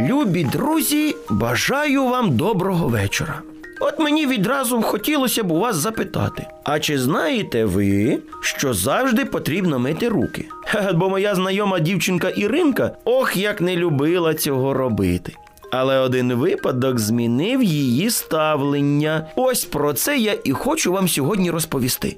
Любі друзі, бажаю вам доброго вечора. От мені відразу хотілося б у вас запитати: а чи знаєте ви, що завжди потрібно мити руки? Бо моя знайома дівчинка Іринка ох як не любила цього робити. Але один випадок змінив її ставлення. Ось про це я і хочу вам сьогодні розповісти.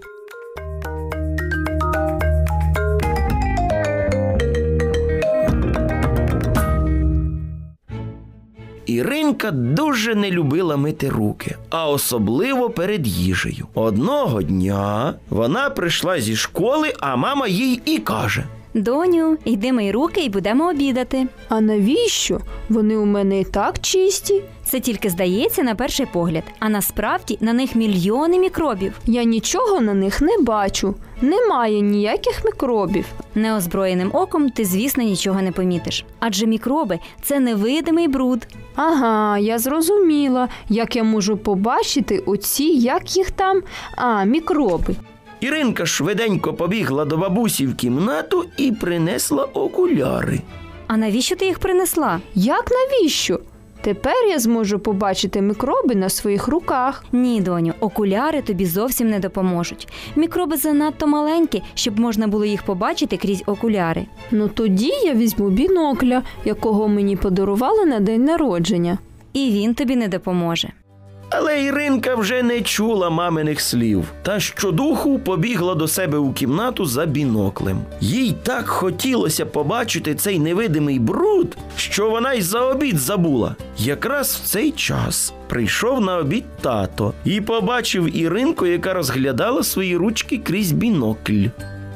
Іринка дуже не любила мити руки, а особливо перед їжею. Одного дня вона прийшла зі школи, а мама їй і каже: Доню, йди мий руки і будемо обідати. А навіщо? Вони у мене і так чисті. Це тільки здається на перший погляд, а насправді на них мільйони мікробів. Я нічого на них не бачу. Немає ніяких мікробів. Неозброєним оком ти, звісно, нічого не помітиш. Адже мікроби це невидимий бруд. Ага, я зрозуміла, як я можу побачити оці, як їх там, а, мікроби. Іринка швиденько побігла до бабусі в кімнату і принесла окуляри. А навіщо ти їх принесла? Як навіщо? Тепер я зможу побачити мікроби на своїх руках. Ні, доню, окуляри тобі зовсім не допоможуть. Мікроби занадто маленькі, щоб можна було їх побачити крізь окуляри. Ну тоді я візьму бінокля, якого мені подарували на день народження. І він тобі не допоможе. Але Іринка вже не чула маминих слів та щодуху побігла до себе у кімнату за біноклем. Їй так хотілося побачити цей невидимий бруд, що вона й за обід забула. Якраз в цей час прийшов на обід тато і побачив Іринку, яка розглядала свої ручки крізь бінокль.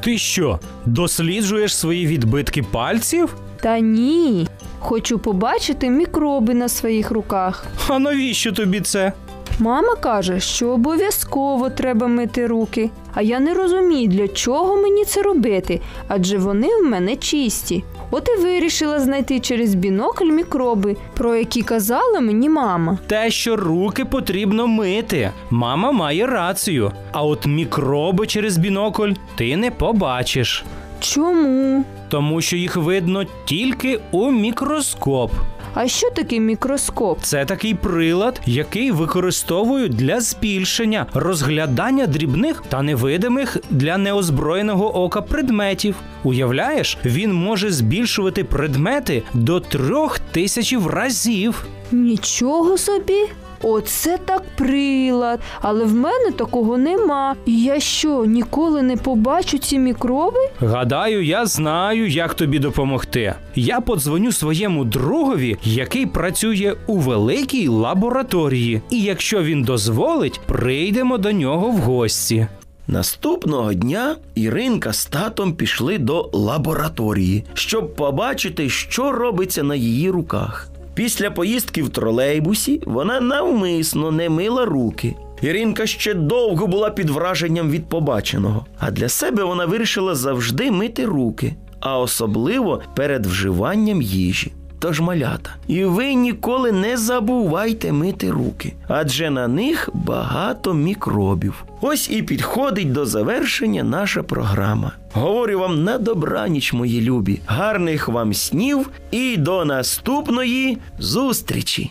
Ти що, досліджуєш свої відбитки пальців? Та ні. Хочу побачити мікроби на своїх руках. А навіщо тобі це? Мама каже, що обов'язково треба мити руки. А я не розумію, для чого мені це робити, адже вони в мене чисті. От і вирішила знайти через бінокль мікроби, про які казала мені мама. Те, що руки потрібно мити. Мама має рацію. А от мікроби через бінокль ти не побачиш. Чому? Тому що їх видно тільки у мікроскоп. А що таке мікроскоп? Це такий прилад, який використовують для збільшення, розглядання дрібних та невидимих для неозброєного ока предметів. Уявляєш, він може збільшувати предмети до трьох тисяч разів. Нічого собі. Оце так прилад, але в мене такого нема. І я що, ніколи не побачу ці мікроби? Гадаю, я знаю, як тобі допомогти. Я подзвоню своєму другові, який працює у великій лабораторії, і якщо він дозволить, прийдемо до нього в гості. Наступного дня Іринка з татом пішли до лабораторії, щоб побачити, що робиться на її руках. Після поїздки в тролейбусі вона навмисно не мила руки. Іринка ще довго була під враженням від побаченого, а для себе вона вирішила завжди мити руки, а особливо перед вживанням їжі. Тож малята, і ви ніколи не забувайте мити руки, адже на них багато мікробів. Ось і підходить до завершення наша програма. Говорю вам на добраніч, мої любі, гарних вам снів і до наступної зустрічі!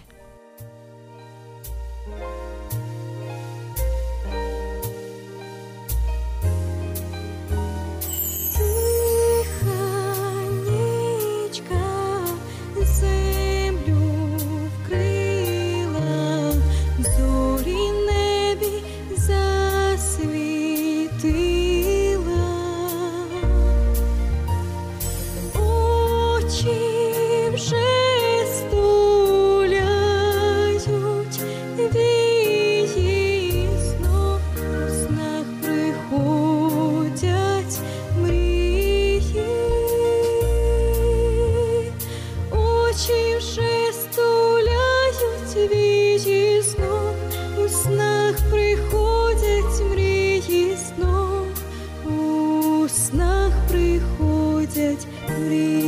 beauty.